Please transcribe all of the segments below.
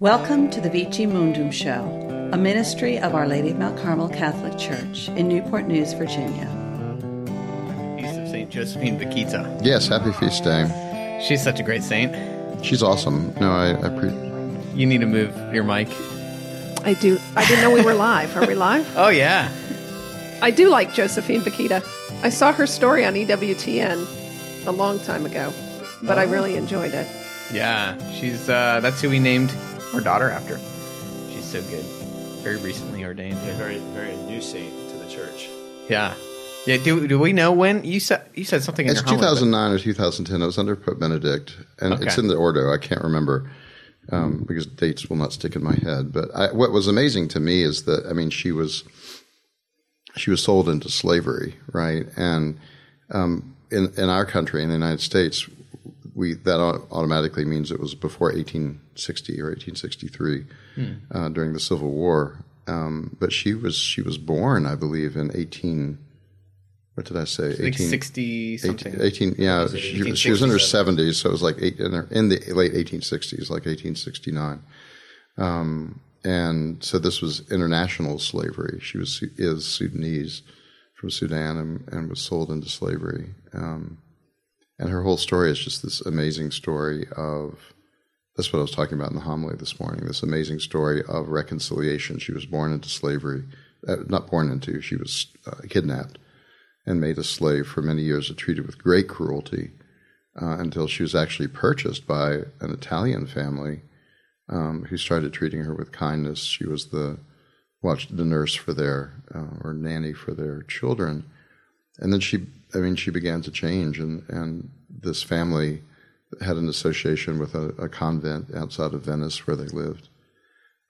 Welcome to the Vici Mundum Show, a ministry of Our Lady of Mount Carmel Catholic Church in Newport News, Virginia. Feast of St. Josephine Bakhita. Yes, happy feast day. She's such a great saint. She's awesome. No, I, I pre- You need to move your mic. I do. I didn't know we were live. Are we live? Oh, yeah. I do like Josephine Bakhita. I saw her story on EWTN a long time ago, but I really enjoyed it. Yeah. She's, uh, that's who we named our daughter after. She's so good. Very recently ordained. a very, very new saint to the church. Yeah. Yeah. Do, do we know when? You said, you said something in it's your homily, but- 2009 or 2010. It was under Pope Benedict, and it's in the Ordo. I can't remember um, because dates will not stick in my head. But I, what was amazing to me is that I mean, she was she was sold into slavery, right? And um, in in our country, in the United States, we that automatically means it was before 1860 or 1863 uh, during the Civil War. Um, but she was she was born, I believe, in 18. What did I say? like 60 something. 18, 18 yeah, she, she was in her 70s, so it was like eight, in, her, in the late 1860s, like 1869. Um, and so this was international slavery. She was is Sudanese from Sudan and, and was sold into slavery. Um, and her whole story is just this amazing story of that's what I was talking about in the homily this morning. This amazing story of reconciliation. She was born into slavery, uh, not born into. She was uh, kidnapped and made a slave for many years, and treated with great cruelty uh, until she was actually purchased by an Italian family um, who started treating her with kindness. She was the watched the nurse for their uh, or nanny for their children, and then she, I mean, she began to change, and and this family had an association with a, a convent outside of Venice where they lived.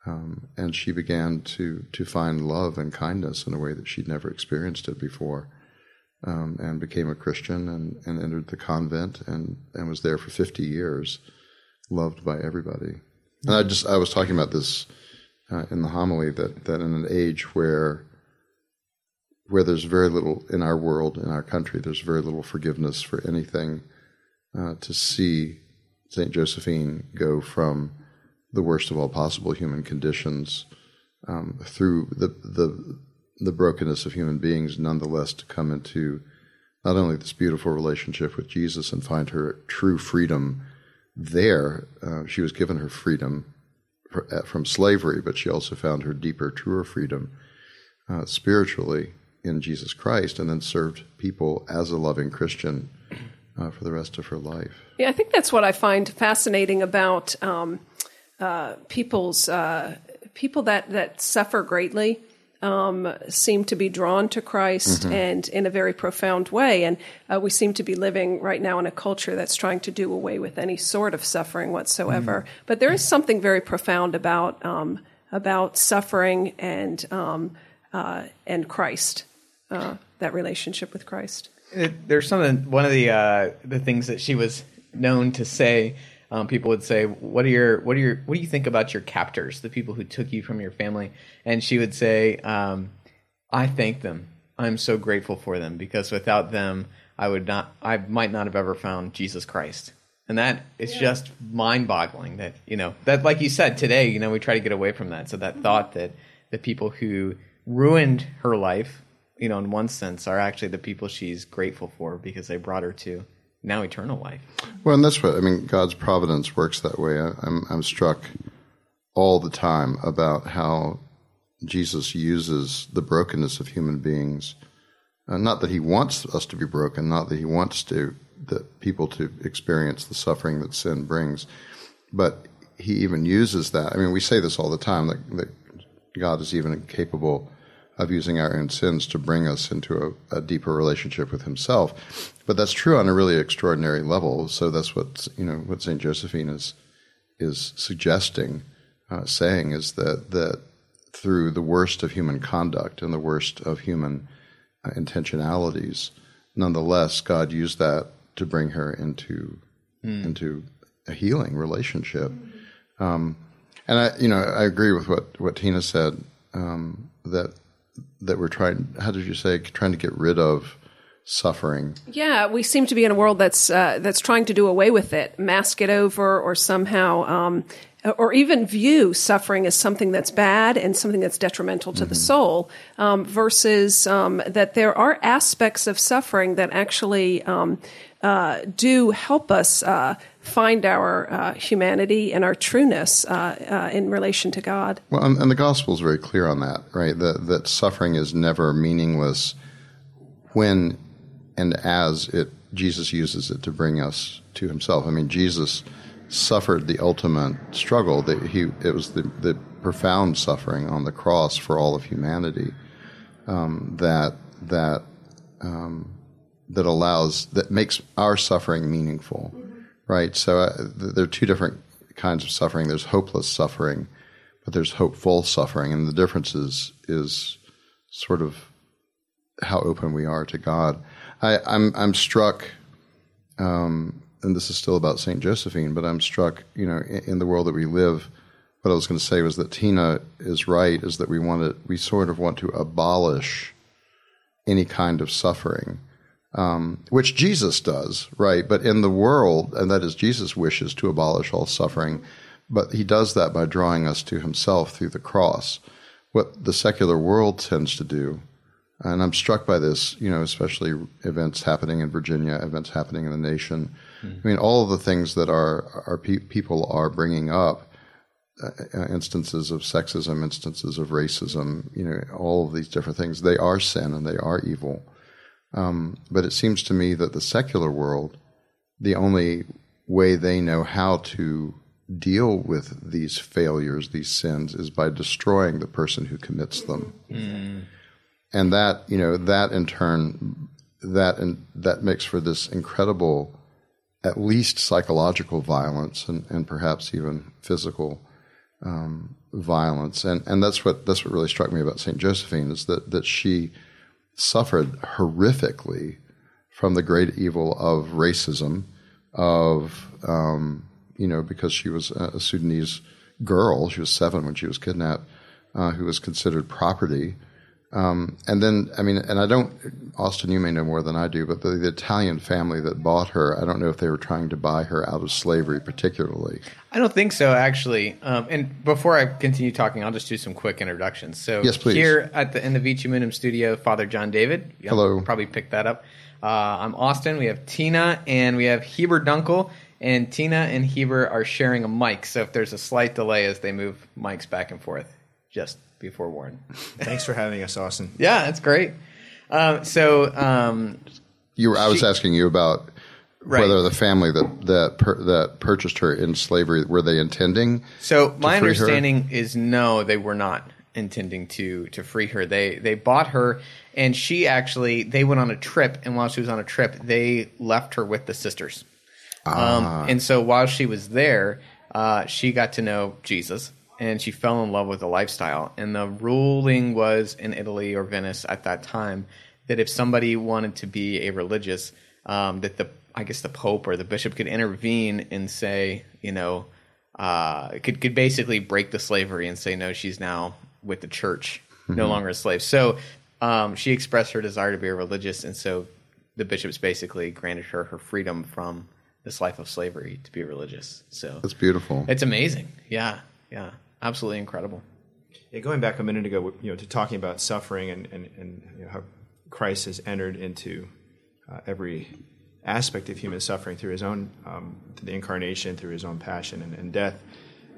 Um, and she began to to find love and kindness in a way that she'd never experienced it before um, and became a Christian and, and entered the convent and, and was there for 50 years, loved by everybody. And I just I was talking about this uh, in the homily that that in an age where where there's very little in our world in our country there's very little forgiveness for anything uh, to see Saint Josephine go from the worst of all possible human conditions um, through the the the brokenness of human beings, nonetheless, to come into not only this beautiful relationship with Jesus and find her true freedom there. Uh, she was given her freedom uh, from slavery, but she also found her deeper, truer freedom uh, spiritually in Jesus Christ, and then served people as a loving Christian uh, for the rest of her life. Yeah, I think that's what I find fascinating about um, uh, people's uh, people that that suffer greatly. Um, seem to be drawn to Christ and in a very profound way. And uh, we seem to be living right now in a culture that's trying to do away with any sort of suffering whatsoever. But there is something very profound about um, about suffering and um, uh, and Christ, uh, that relationship with Christ. There's something one of the uh, the things that she was known to say. Um, people would say, "What are your what are your what do you think about your captors, the people who took you from your family?" And she would say, um, "I thank them. I'm so grateful for them because without them, I would not I might not have ever found Jesus Christ." And that is just mind-boggling. That you know that, like you said today, you know, we try to get away from that. So that thought that the people who ruined her life you know, in one sense, are actually the people she's grateful for because they brought her to now eternal life. Well, and that's what I mean. God's providence works that way. I, I'm I'm struck all the time about how Jesus uses the brokenness of human beings. Uh, not that He wants us to be broken, not that He wants to that people to experience the suffering that sin brings, but He even uses that. I mean, we say this all the time that, that God is even capable of using our own sins to bring us into a, a deeper relationship with Himself. But that's true on a really extraordinary level. So that's what you know what Saint Josephine is is suggesting, uh, saying is that that through the worst of human conduct and the worst of human uh, intentionalities, nonetheless, God used that to bring her into into a healing relationship. Um, and I, you know, I agree with what what Tina said um, that that we're trying. How did you say? Trying to get rid of suffering. Yeah, we seem to be in a world that's uh, that's trying to do away with it, mask it over, or somehow, um, or even view suffering as something that's bad and something that's detrimental to mm-hmm. the soul, um, versus um, that there are aspects of suffering that actually um, uh, do help us. Uh, find our uh, humanity and our trueness uh, uh, in relation to God. Well, and, and the gospel is very clear on that, right? That, that suffering is never meaningless when and as it Jesus uses it to bring us to Himself. I mean, Jesus suffered the ultimate struggle. That he it was the the profound suffering on the cross for all of humanity um, that that um, that allows that makes our suffering meaningful, right? So uh, there are two different kinds of suffering. There's hopeless suffering, but there's hopeful suffering, and the difference is is sort of how open we are to God. I, am I'm, I'm struck, um, and this is still about Saint Josephine, but I'm struck, you know, in, in the world that we live. What I was going to say was that Tina is right, is that we want to, we sort of want to abolish any kind of suffering, um, which Jesus does, right? But in the world, and that is Jesus wishes to abolish all suffering, but he does that by drawing us to himself through the cross. What the secular world tends to do and I'm struck by this, you know, especially events happening in Virginia, events happening in the nation. Mm-hmm. I mean, all of the things that our, our pe- people are bringing up, uh, uh, instances of sexism, instances of racism, you know, all of these different things, they are sin and they are evil. Um, but it seems to me that the secular world, the only way they know how to deal with these failures, these sins, is by destroying the person who commits them. Mm and that you know that in turn that and that makes for this incredible at least psychological violence and, and perhaps even physical um, violence and and that's what that's what really struck me about Saint Josephine is that that she suffered horrifically from the great evil of racism of um, you know because she was a Sudanese girl she was seven when she was kidnapped uh, who was considered property um, and then, I mean, and I don't, Austin, you may know more than I do, but the, the, Italian family that bought her, I don't know if they were trying to buy her out of slavery particularly. I don't think so, actually. Um, and before I continue talking, I'll just do some quick introductions. So, yes, please. here at the in the Vici Mundum studio, Father John David. Hello. Probably picked that up. Uh, I'm Austin. We have Tina and we have Heber Dunkle. And Tina and Heber are sharing a mic. So if there's a slight delay as they move mics back and forth, just be forewarned. Thanks for having us, Austin. yeah, that's great. Um, so um, you were, I was she, asking you about right. whether the family that that per, that purchased her in slavery were they intending. So my understanding her? is no, they were not intending to to free her. They they bought her, and she actually they went on a trip, and while she was on a trip, they left her with the sisters. Ah. Um, and so while she was there, uh, she got to know Jesus and she fell in love with the lifestyle. And the ruling was in Italy or Venice at that time that if somebody wanted to be a religious, um, that the I guess the Pope or the bishop could intervene and say, you know, uh, could could basically break the slavery and say, no, she's now with the church, mm-hmm. no longer a slave. So um, she expressed her desire to be a religious, and so the bishops basically granted her her freedom from this life of slavery to be religious. So that's beautiful. It's amazing. Yeah, yeah absolutely incredible. Yeah, going back a minute ago, you know, to talking about suffering and and, and you know, how Christ has entered into uh, every aspect of human suffering through his own um, the incarnation, through his own passion and, and death.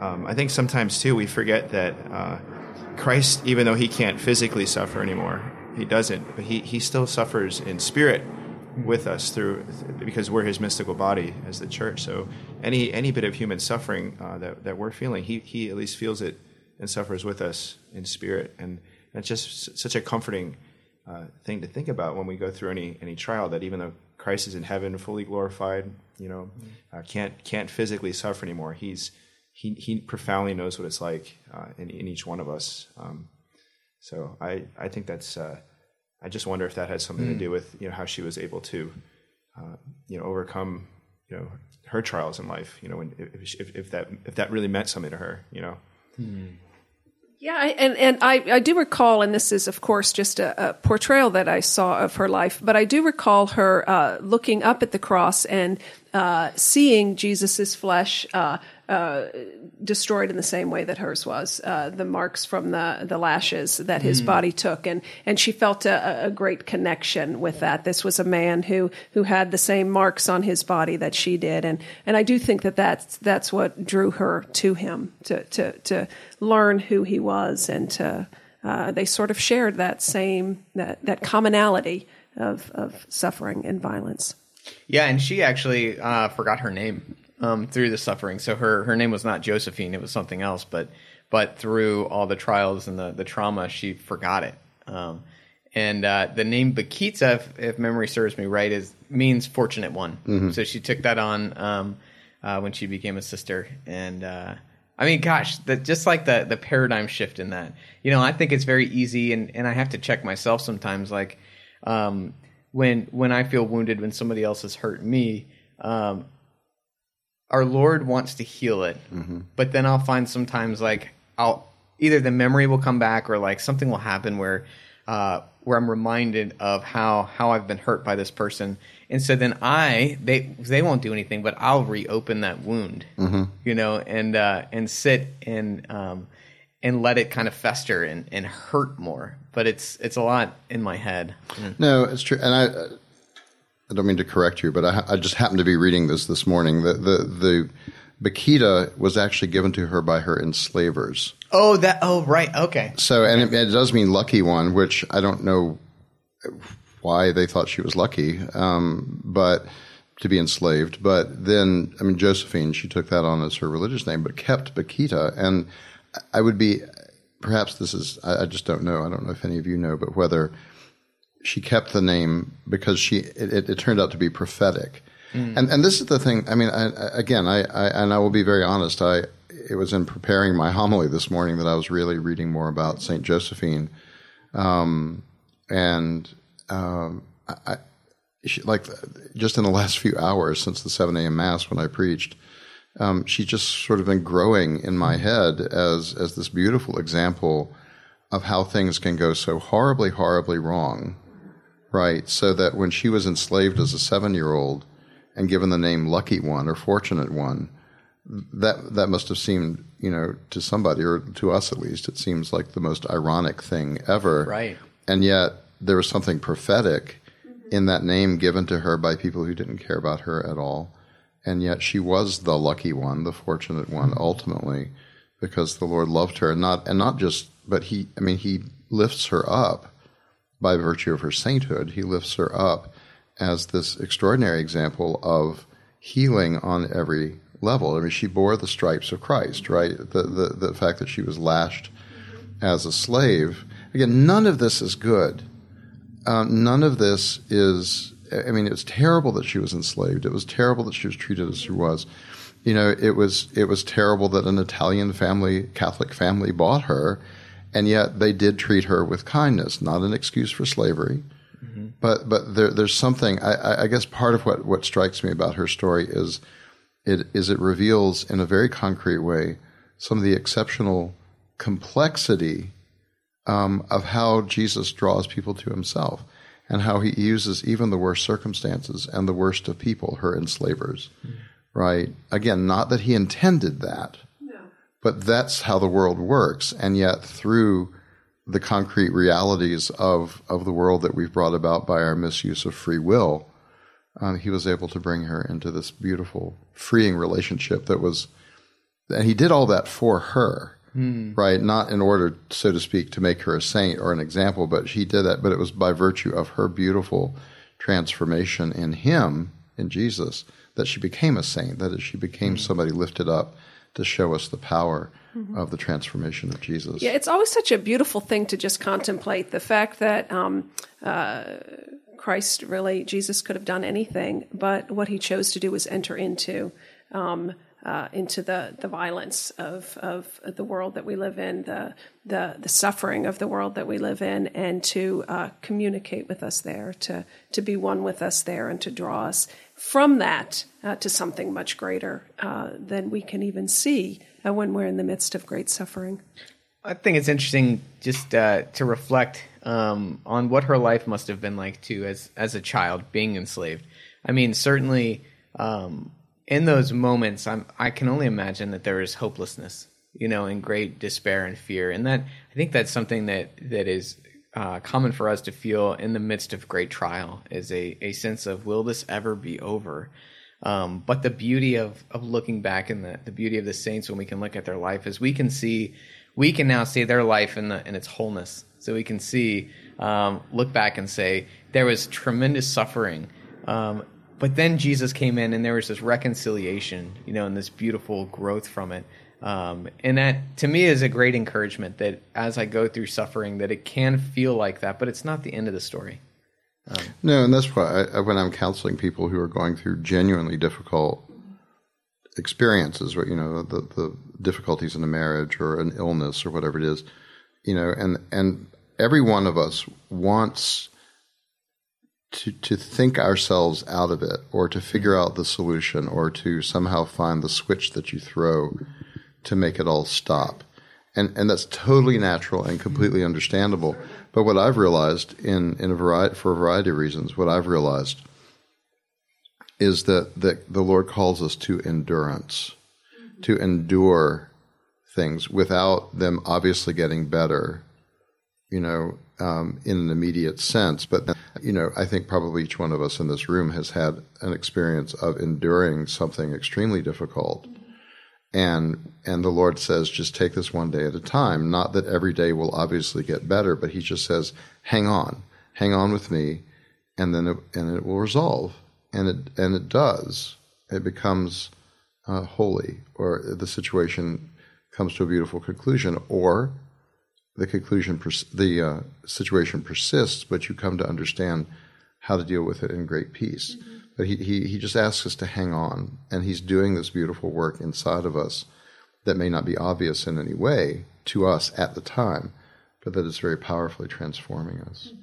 Um, I think sometimes too we forget that uh, Christ, even though he can't physically suffer anymore, he doesn't, but he, he still suffers in spirit with us through because we're his mystical body as the church. So any any bit of human suffering uh, that that we're feeling, he he at least feels it and suffers with us in spirit, and that's just such a comforting uh, thing to think about when we go through any any trial. That even though Christ is in heaven, fully glorified, you know, uh, can't can't physically suffer anymore. He's he he profoundly knows what it's like uh, in in each one of us. Um, so I I think that's. Uh, I just wonder if that has something mm. to do with you know how she was able to uh, you know overcome you know her trials in life. You know, if, if, if that if that really meant something to her. You know. Hmm. Yeah, and and I, I do recall, and this is of course just a, a portrayal that I saw of her life, but I do recall her uh, looking up at the cross and uh, seeing Jesus's flesh uh, uh, destroyed in the same way that hers was, uh, the marks from the the lashes that his mm. body took, and and she felt a, a, great connection with that. This was a man who who had the same marks on his body that she did, and and I do think that that's that's what drew her to him to to to learn who he was, and to uh, they sort of shared that same that that commonality of of suffering and violence. Yeah, and she actually uh, forgot her name um, through the suffering. So her her name was not Josephine; it was something else. But but through all the trials and the the trauma, she forgot it. Um, and uh, the name Bakhita, if, if, memory serves me right, is means fortunate one. Mm-hmm. So she took that on um, uh, when she became a sister, and uh, I mean, gosh, the, just like the the paradigm shift in that. You know, I think it's very easy, and, and I have to check myself sometimes. Like um, when when I feel wounded, when somebody else has hurt me, um, our Lord wants to heal it, mm-hmm. but then I'll find sometimes like I'll either the memory will come back or like something will happen where uh, where I'm reminded of how how I've been hurt by this person, and so then I they they won't do anything, but I'll reopen that wound, mm-hmm. you know, and uh, and sit and um, and let it kind of fester and, and hurt more. But it's it's a lot in my head. No, it's true, and I I don't mean to correct you, but I, I just happened to be reading this this morning. The the the Bakhita was actually given to her by her enslavers. Oh, that. Oh, right. Okay. So, and it, it does mean lucky one, which I don't know why they thought she was lucky, um, but to be enslaved. But then, I mean, Josephine, she took that on as her religious name, but kept Bakhita. And I would be, perhaps this is, I, I just don't know. I don't know if any of you know, but whether she kept the name because she it, it, turned out to be prophetic. Mm. And and this is the thing. I mean, I, again, I, I, and I will be very honest. I it was in preparing my homily this morning that I was really reading more about Saint Josephine, um, and um, I, she, like just in the last few hours since the seven a.m. mass when I preached, um, she's just sort of been growing in my head as as this beautiful example of how things can go so horribly, horribly wrong Right. So that when she was enslaved as a seven year old and given the name Lucky One or Fortunate One, that that must have seemed, you know, to somebody or to us at least, it seems like the most ironic thing ever. Right. And yet there was something prophetic in that name given to her by people who didn't care about her at all. And yet she was the lucky one, the fortunate one, ultimately, because the Lord loved her and not and not just but he I mean he lifts her up by virtue of her sainthood, he lifts her up as this extraordinary example of healing on every level. I mean, she bore the stripes of Christ, right? The, the, the fact that she was lashed as a slave. Again, none of this is good. Um, none of this is, I mean, it's terrible that she was enslaved. It was terrible that she was treated as she was. You know, it was, it was terrible that an Italian family, Catholic family bought her and yet they did treat her with kindness. Not an excuse for slavery, mm-hmm. but but there, there's something. I, I, guess part of what what strikes me about her story is it is it reveals in a very concrete way some of the exceptional complexity um, of how Jesus draws people to Himself. And how he uses even the worst circumstances and the worst of people, her enslavers, mm-hmm. right? Again, not that he intended that, but that's how the world works. And yet, through the concrete realities of, of the world that we've brought about by our misuse of free will, um, he was able to bring her into this beautiful, freeing relationship that was, and he did all that for her, mm. right? Not in order, so to speak, to make her a saint or an example, but he did that, but it was by virtue of her beautiful transformation in him, in Jesus, that she became a saint, that is, she became mm. somebody lifted up to show us the power mm-hmm. of the transformation of Jesus. Yeah, it's always such a beautiful thing to just contemplate the fact that um, uh, Christ really, Jesus could have done anything, but what he chose to do was enter into. Um, uh, into the, the violence of, of the world that we live in, the, the, the suffering of the world that we live in, and to uh, communicate with us there, to, to be one with us there, and to draw us from that uh, to something much greater uh, than we can even see uh, when we're in the midst of great suffering. I think it's interesting just uh, to reflect um, on what her life must have been like too, as as a child being enslaved. I mean, certainly um, in those moments, I'm, I can only imagine that there is hopelessness, you know, and great despair and fear, and that I think that's something that that is uh, common for us to feel in the midst of great trial is a, a sense of will this ever be over? Um, but the beauty of, of looking back and the, the beauty of the saints when we can look at their life is we can see we can now see their life in the in its wholeness. So we can see um, look back and say there was tremendous suffering um, but then jesus came in and there was this reconciliation you know and this beautiful growth from it um, and that to me is a great encouragement that as I go through suffering, that it can feel like that, but it's not the end of the story. Um, no, and that's why I, when I'm counseling people who are going through genuinely difficult experiences, you know, the, the difficulties in a marriage or an illness or whatever it is, you know, and and every one of us wants to to think ourselves out of it or to figure out the solution or to somehow find the switch that you throw to make it all stop. And, and that's totally natural and completely understandable. But what I've realized in, in a variety, for a variety of reasons, what I've realized is that, that the Lord calls us to endurance, to endure things without them obviously getting better, you know, um, in an immediate sense. But, then, you know, I think probably each one of us in this room has had an experience of enduring something extremely difficult. And and the lord says just take this one day at a time. Not that every day will obviously get better but he just says hang on hang on with me and then it, and it will resolve. And it and it does. It becomes uh, holy or the situation comes to a beautiful conclusion. Or the conclusion pers- the uh, situation persists but you come to understand how to deal with it in great peace mm-hmm. But he, he, he just asks us to hang on, and he's doing this beautiful work inside of us that may not be obvious in any way to us at the time, but that is very powerfully transforming us.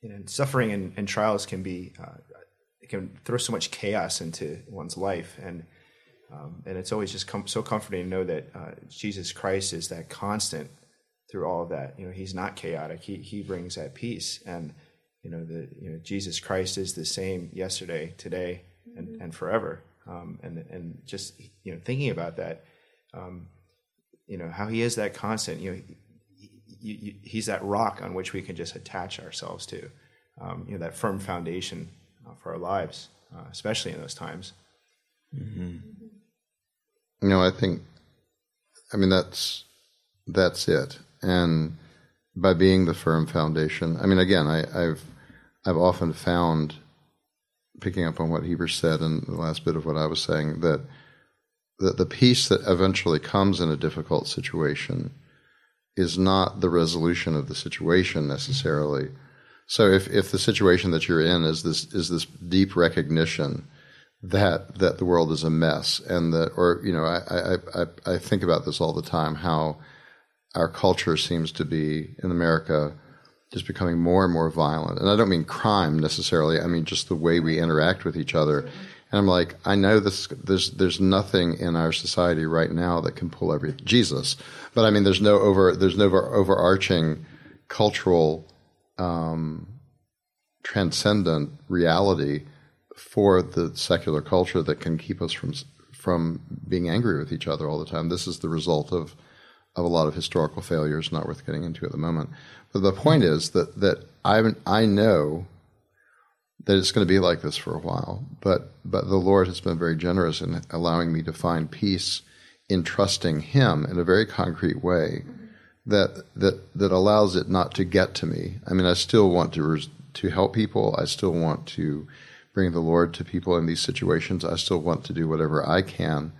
You know, suffering and, and, trials can be uh, it can throw so much chaos into one's life, and um, and it's always just com- so comforting to know that uh, Jesus Christ is that constant through all of that. You know, He's not chaotic. He He brings that peace, and you know, the, you know, Jesus Christ is the same yesterday, today, and, mm-hmm. and forever. Um, and, and just, you know, thinking about that, um, you know, how he is that constant, you know, he, he, he's that rock on which we can just attach ourselves to, um, you know, that firm foundation uh, for our lives, uh, especially in those times. Mm-hmm. You know, I think, I mean, that's, that's it. And by being the firm foundation, I mean, again, I, I've, I've often found, picking up on what Heber said and the last bit of what I was saying, that that the peace that eventually comes in a difficult situation is not the resolution of the situation necessarily. So if, if the situation that you're in is this is this deep recognition that that the world is a mess and that or you know I, I, I, I think about this all the time how our culture seems to be in America just becoming more and more violent. And I don't mean crime necessarily. I mean just the way we interact with each other. And I'm like, I know this. There's there's nothing in our society right now that can pull every Jesus, but I mean, there's no over there's no over, overarching cultural um, transcendent reality for the secular culture that can keep us from from being angry with each other all the time. This is the result of of a lot of historical failures, not worth getting into at the moment. But the point is that that I I know that it's going to be like this for a while, but but the Lord has been very generous in allowing me to find peace in trusting Him in a very concrete way that that that allows it not to get to me. I mean, I still want to to help people. I still want to bring the Lord to people in these situations. I still want to do whatever I can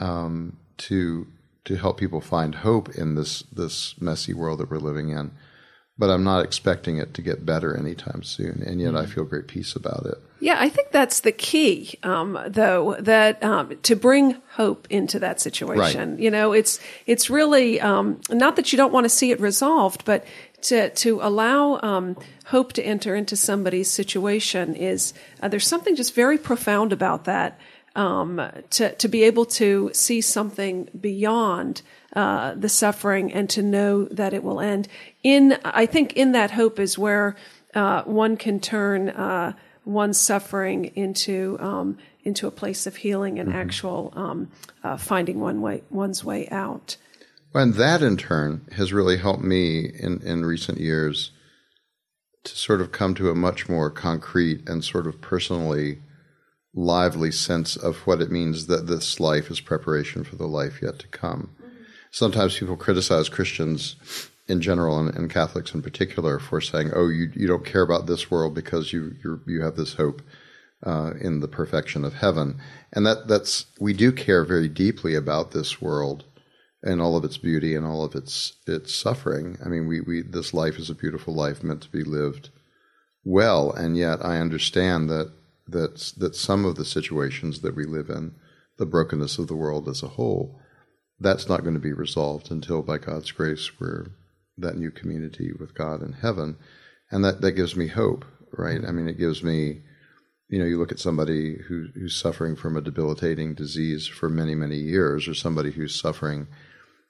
um, to to help people find hope in this this messy world that we're living in. But I'm not expecting it to get better anytime soon, and yet mm-hmm. I feel great peace about it. Yeah, I think that's the key, um, though, that um, to bring hope into that situation. Right. You know, it's it's really um, not that you don't want to see it resolved, but to to allow um, hope to enter into somebody's situation is uh, there's something just very profound about that um, to to be able to see something beyond uh, the suffering and to know that it will end. In I think in that hope is where uh, one can turn uh, one's suffering into um, into a place of healing and mm-hmm. actual um, uh, finding one way one's way out. And that in turn has really helped me in, in recent years to sort of come to a much more concrete and sort of personally lively sense of what it means that this life is preparation for the life yet to come. Mm-hmm. Sometimes people criticize Christians in general and, and, Catholics in particular for saying, "Oh, you you don't care about this world because you you you have this hope uh, in the perfection of heaven," and that that's we do care very deeply about this world and all of its beauty and all of its its suffering. I mean, we we this life is a beautiful life meant to be lived well, and yet I understand that that that some of the situations that we live in, the brokenness of the world as a whole, that's not going to be resolved until by God's grace we're that new community with God in heaven. And that, that gives me hope, right? I mean, it gives me, you know, you look at somebody who, who's suffering from a debilitating disease for many, many years, or somebody who's suffering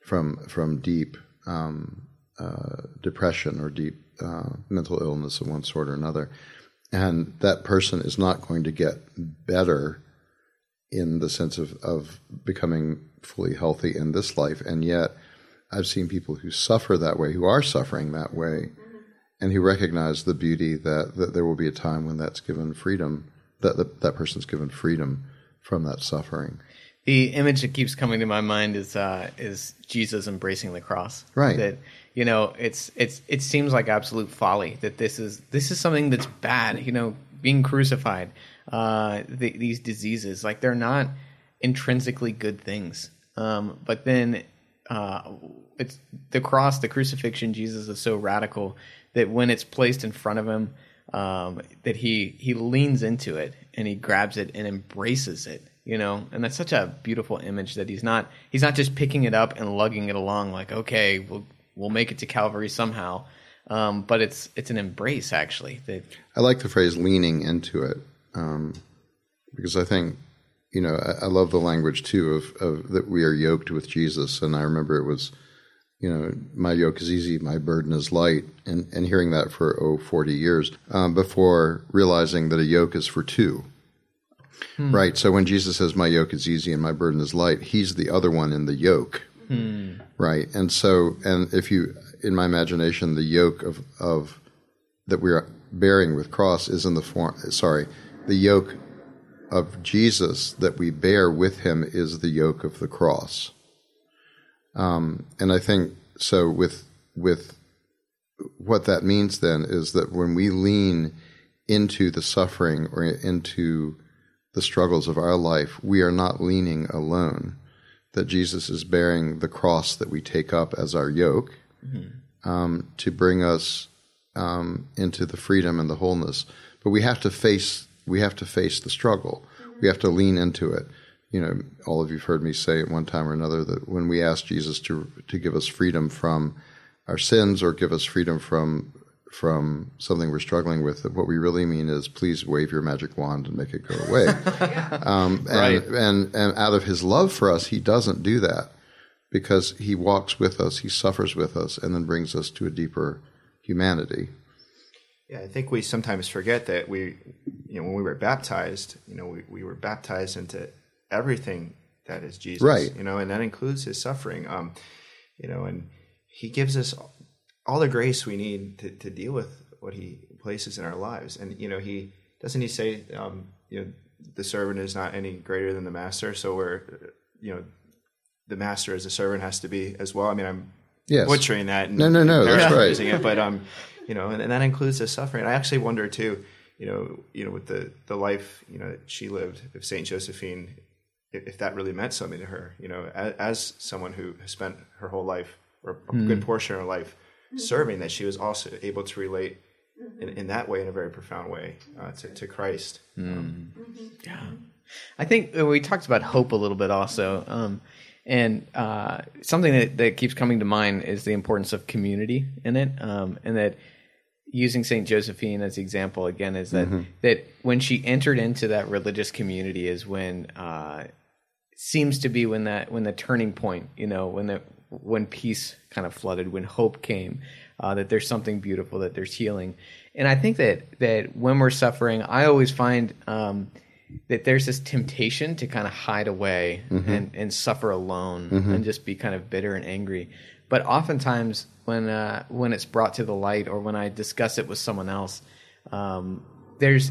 from, from deep um, uh, depression or deep uh, mental illness of one sort or another and that person is not going to get better in the sense of, of becoming fully healthy in this life. And yet, I've seen people who suffer that way, who are suffering that way, mm-hmm. and who recognize the beauty that, that there will be a time when that's given freedom, that the, that person's given freedom from that suffering. The image that keeps coming to my mind is uh, is Jesus embracing the cross. Right. That you know it's it's it seems like absolute folly that this is this is something that's bad you know being crucified uh the, these diseases like they're not intrinsically good things um but then uh it's the cross the crucifixion jesus is so radical that when it's placed in front of him um that he he leans into it and he grabs it and embraces it you know and that's such a beautiful image that he's not he's not just picking it up and lugging it along like okay we'll we'll make it to Calvary somehow. Um, but it's it's an embrace actually. I like the phrase leaning into it um, because I think you know I, I, love the language too of, of that we are yoked with Jesus, and I remember it was you know my yoke is easy, my burden is light, and and hearing that for oh 40 years um, before realizing that a yoke is for two. Hmm. Right. So when Jesus says, My yoke is easy and my burden is light, he's the other one in the yoke. Hmm. Right. And so, and if you, in my imagination, the yoke of, of that we're bearing with cross is in the form, sorry, the yoke of Jesus that we bear with him is the yoke of the cross. Um, and I think so with, with what that means then is that when we lean into the suffering or into the struggles of our life, we are not leaning alone that Jesus is bearing the cross that we take up as our yoke mm-hmm. um, to bring us um, into the freedom and the wholeness. But we have to face we have to face the struggle. Mm-hmm. We have to lean into it. You know, all of you've heard me say at one time or another that when we ask Jesus to to give us freedom from our sins or give us freedom from from something we're struggling with, what we really mean is please wave your magic wand and make it go away. yeah. um, and, right. and, and out of his love for us, he doesn't do that because he walks with us, he suffers with us, and then brings us to a deeper humanity. Yeah, I think we sometimes forget that we, you know, when we were baptized, you know, we, we were baptized into everything that is Jesus, right? You know, and that includes his suffering. Um, you know, and he gives us all the grace we need to, to deal with what he places in our lives. And you know, he doesn't he say, um, you know, the servant is not any greater than the master. So we're, you know, the master as a servant has to be as well. I mean, I'm yes. butchering that. And, no, no, no, that's right. It, but um, you know, and, and that includes the suffering. I actually wonder too. You know, you know, with the the life you know that she lived if Saint Josephine, if, if that really meant something to her. You know, as, as someone who has spent her whole life or a mm. good portion of her life serving that she was also able to relate in, in that way in a very profound way uh, to, to Christ. Mm. Um, yeah, I think we talked about hope a little bit also, um, and uh, something that, that keeps coming to mind is the importance of community in it, um, and that using Saint Josephine as the example again is that mm-hmm. that when she entered into that religious community is when uh, seems to be when that when the turning point, you know, when the when peace kind of flooded, when hope came, uh, that there's something beautiful, that there's healing. And I think that that when we're suffering, I always find um, that there's this temptation to kind of hide away mm-hmm. and, and suffer alone mm-hmm. and just be kind of bitter and angry. But oftentimes, when uh, when it's brought to the light or when I discuss it with someone else, um, there's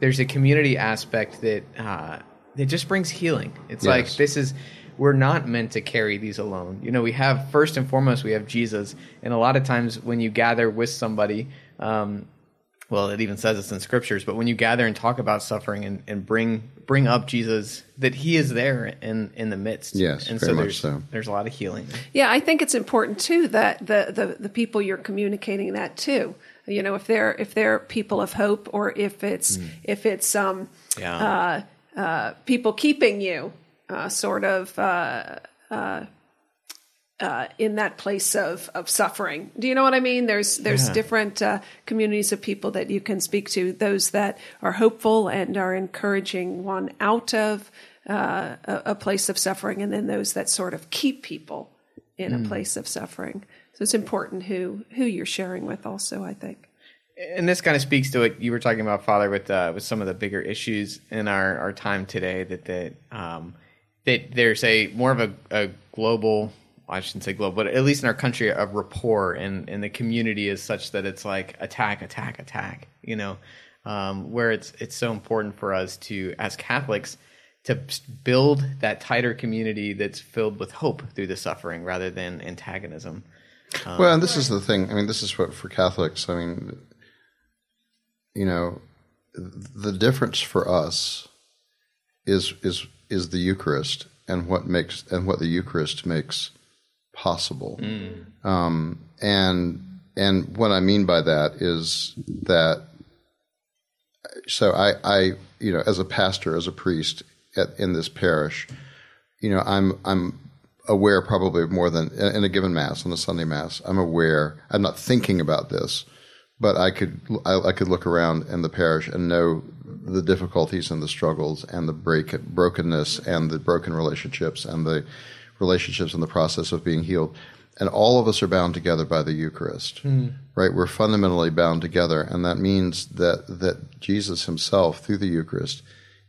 there's a community aspect that uh, that just brings healing. It's yes. like this is we're not meant to carry these alone. You know, we have first and foremost we have Jesus, and a lot of times when you gather with somebody, um, well, it even says this in scriptures, but when you gather and talk about suffering and, and bring bring up Jesus, that He is there in in the midst. Yes, and very so much there's so. there's a lot of healing. Yeah, I think it's important too that the the, the people you're communicating that to, you know, if they're if they're people of hope or if it's mm. if it's um yeah. uh, uh, people keeping you uh, sort of. Uh, uh, uh, in that place of of suffering. Do you know what I mean? There's there's yeah. different uh, communities of people that you can speak to. Those that are hopeful and are encouraging one out of uh, a, a, place of suffering, and then those that sort of keep people in mm. a place of suffering. So it's important who who you're sharing with. Also, I think. And this kind of speaks to what you were talking about, Father, with uh, with some of the bigger issues in our, our time today. That that um, that there's a more of a, a global I shouldn't say global, but at least in our country, a rapport and, the community is such that it's like attack, attack, attack, you know, um, where it's, it's so important for us to, as Catholics, to build that tighter community that's filled with hope through the suffering rather than antagonism. Um, well, and this is the thing. I mean, this is what for Catholics, I mean, you know, the difference for us is, is, is the Eucharist and what makes, and what the Eucharist makes possible. Mm. Um, and and what I mean by that is that so I, I you know as a pastor as a priest at, in this parish, you know I'm I'm aware probably more than in a given mass on a Sunday mass. I'm aware. I'm not thinking about this, but I could I, I could look around in the parish and know the difficulties and the struggles and the break brokenness and the broken relationships and the relationships in the process of being healed. And all of us are bound together by the Eucharist, mm. right? We're fundamentally bound together. And that means that, that Jesus himself, through the Eucharist,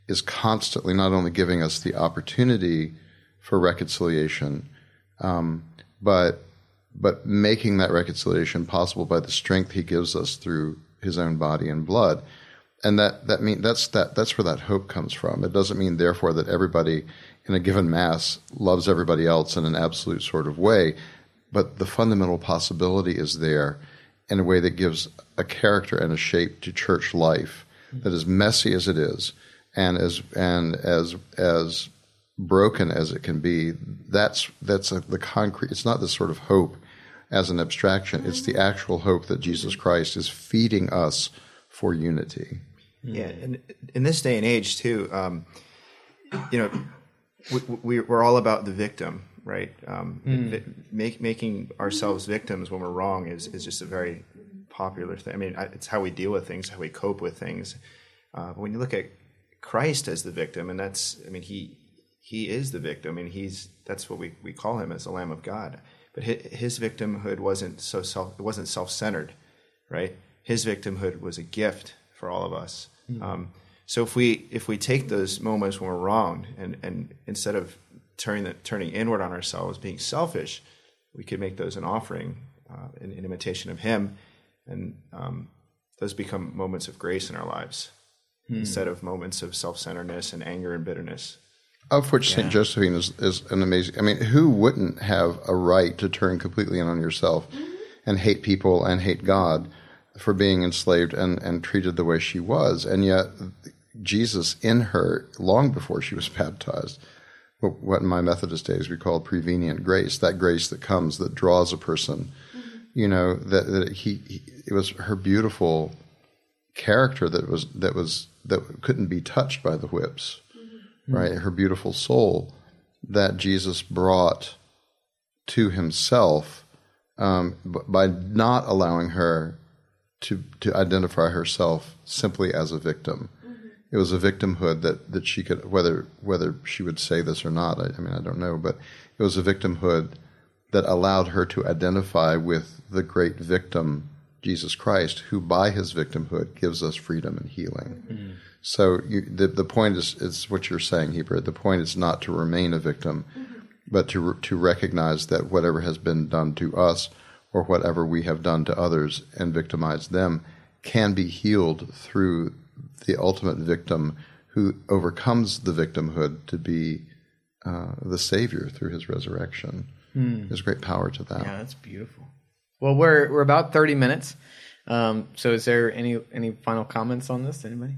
is constantly not only giving us the opportunity for reconciliation, um, but but making that reconciliation possible by the strength he gives us through his own body and blood. And that, that mean that's that that's where that hope comes from. It doesn't mean therefore that everybody in a given mass loves everybody else in an absolute sort of way, but the fundamental possibility is there in a way that gives a character and a shape to church life that is messy as it is and as and as as broken as it can be. That's that's a, the concrete it's not this sort of hope as an abstraction. It's the actual hope that Jesus Christ is feeding us for unity yeah and in this day and age too um, you know we, are all about the victim, right? Um, mm. make, making ourselves victims when we're wrong is, is just a very popular thing. I mean, it's how we deal with things, how we cope with things. Uh, but when you look at Christ as the victim, and that's, I mean, he he is the victim, and he's that's what we, we call him as the Lamb of God. But his, his victimhood wasn't so self it wasn't self centered, right? His victimhood was a gift for all of us. Mm. Um, so if we if we take those moments when we're wrong and and instead of turning the, turning inward on ourselves, being selfish, we could make those an offering uh, in, in, imitation of Him, and um, those become moments of grace in our lives hmm. instead of moments of self centeredness and anger and bitterness. Of which yeah. Saint Josephine is, is an amazing. I mean, who wouldn't have a right to turn completely in on yourself and hate people and hate God for being enslaved and, and treated the way she was? And yet, Jesus in her long before she was baptized. What in my Methodist days we call prevenient grace, that grace that comes that draws a person. Mm-hmm. You know that, that he, he, it was her beautiful character that was that was that couldn't be touched by the whips, mm-hmm. right? Her beautiful soul that Jesus brought to himself um, by not allowing her to to identify herself simply as a victim it was a victimhood that, that she could whether whether she would say this or not I, I, mean I don't know but it was a victimhood that allowed her to identify with the great victim, Jesus Christ, who by his victimhood gives us freedom and healing. Mm-hmm. So you, the the point is is what you're saying, Heber. The point is not to remain a victim, mm-hmm. but to to recognize that whatever has been done to us or whatever we have done to others and victimized them can be healed through the ultimate victim who overcomes the victimhood to be uh, the Savior through his resurrection. Mm. There's great power to that. Yeah, that's beautiful. Well, we're we're about 30 minutes. Um, so, is there any any final comments on this? Anybody?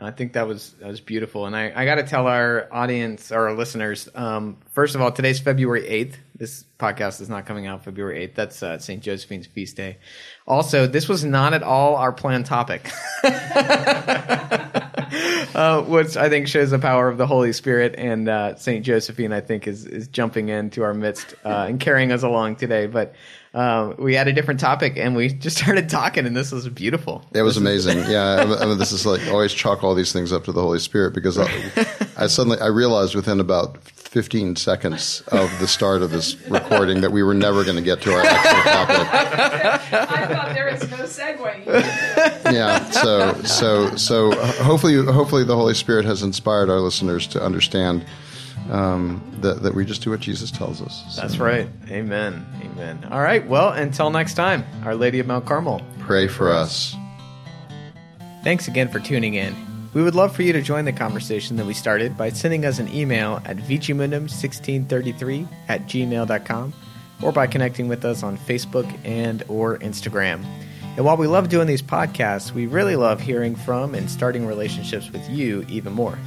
I think that was that was beautiful, and I, I got to tell our audience, our listeners, um, first of all, today's February eighth. This podcast is not coming out February eighth. That's uh, Saint Josephine's feast day. Also, this was not at all our planned topic, uh, which I think shows the power of the Holy Spirit. And uh, Saint Josephine, I think, is is jumping into our midst uh, and carrying us along today. But uh, we had a different topic and we just started talking, and this was beautiful. It was amazing. yeah, I mean, this is like always chalk all these things up to the Holy Spirit because I, I suddenly I realized within about 15 seconds of the start of this recording that we were never going to get to our actual topic. I thought there was no segue. yeah, so so so hopefully hopefully the Holy Spirit has inspired our listeners to understand um, that, that we just do what Jesus tells us. So. That's right. Amen. Amen. All right. Well, until next time, Our Lady of Mount Carmel. Pray for us. Thanks again for tuning in. We would love for you to join the conversation that we started by sending us an email at vicimundum1633 at gmail.com or by connecting with us on Facebook and or Instagram. And while we love doing these podcasts, we really love hearing from and starting relationships with you even more.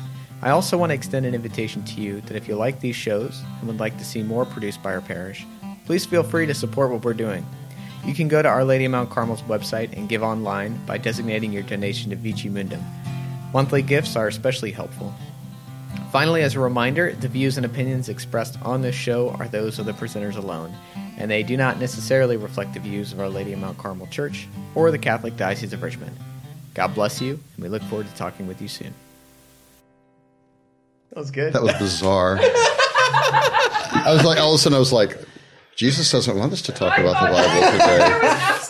I also want to extend an invitation to you that if you like these shows and would like to see more produced by our parish, please feel free to support what we're doing. You can go to Our Lady of Mount Carmel's website and give online by designating your donation to Vici Mundum. Monthly gifts are especially helpful. Finally, as a reminder, the views and opinions expressed on this show are those of the presenters alone, and they do not necessarily reflect the views of Our Lady of Mount Carmel Church or the Catholic Diocese of Richmond. God bless you, and we look forward to talking with you soon. That was good. That was bizarre. I was like, all of a sudden, I was like, Jesus doesn't want us to talk about the Bible today.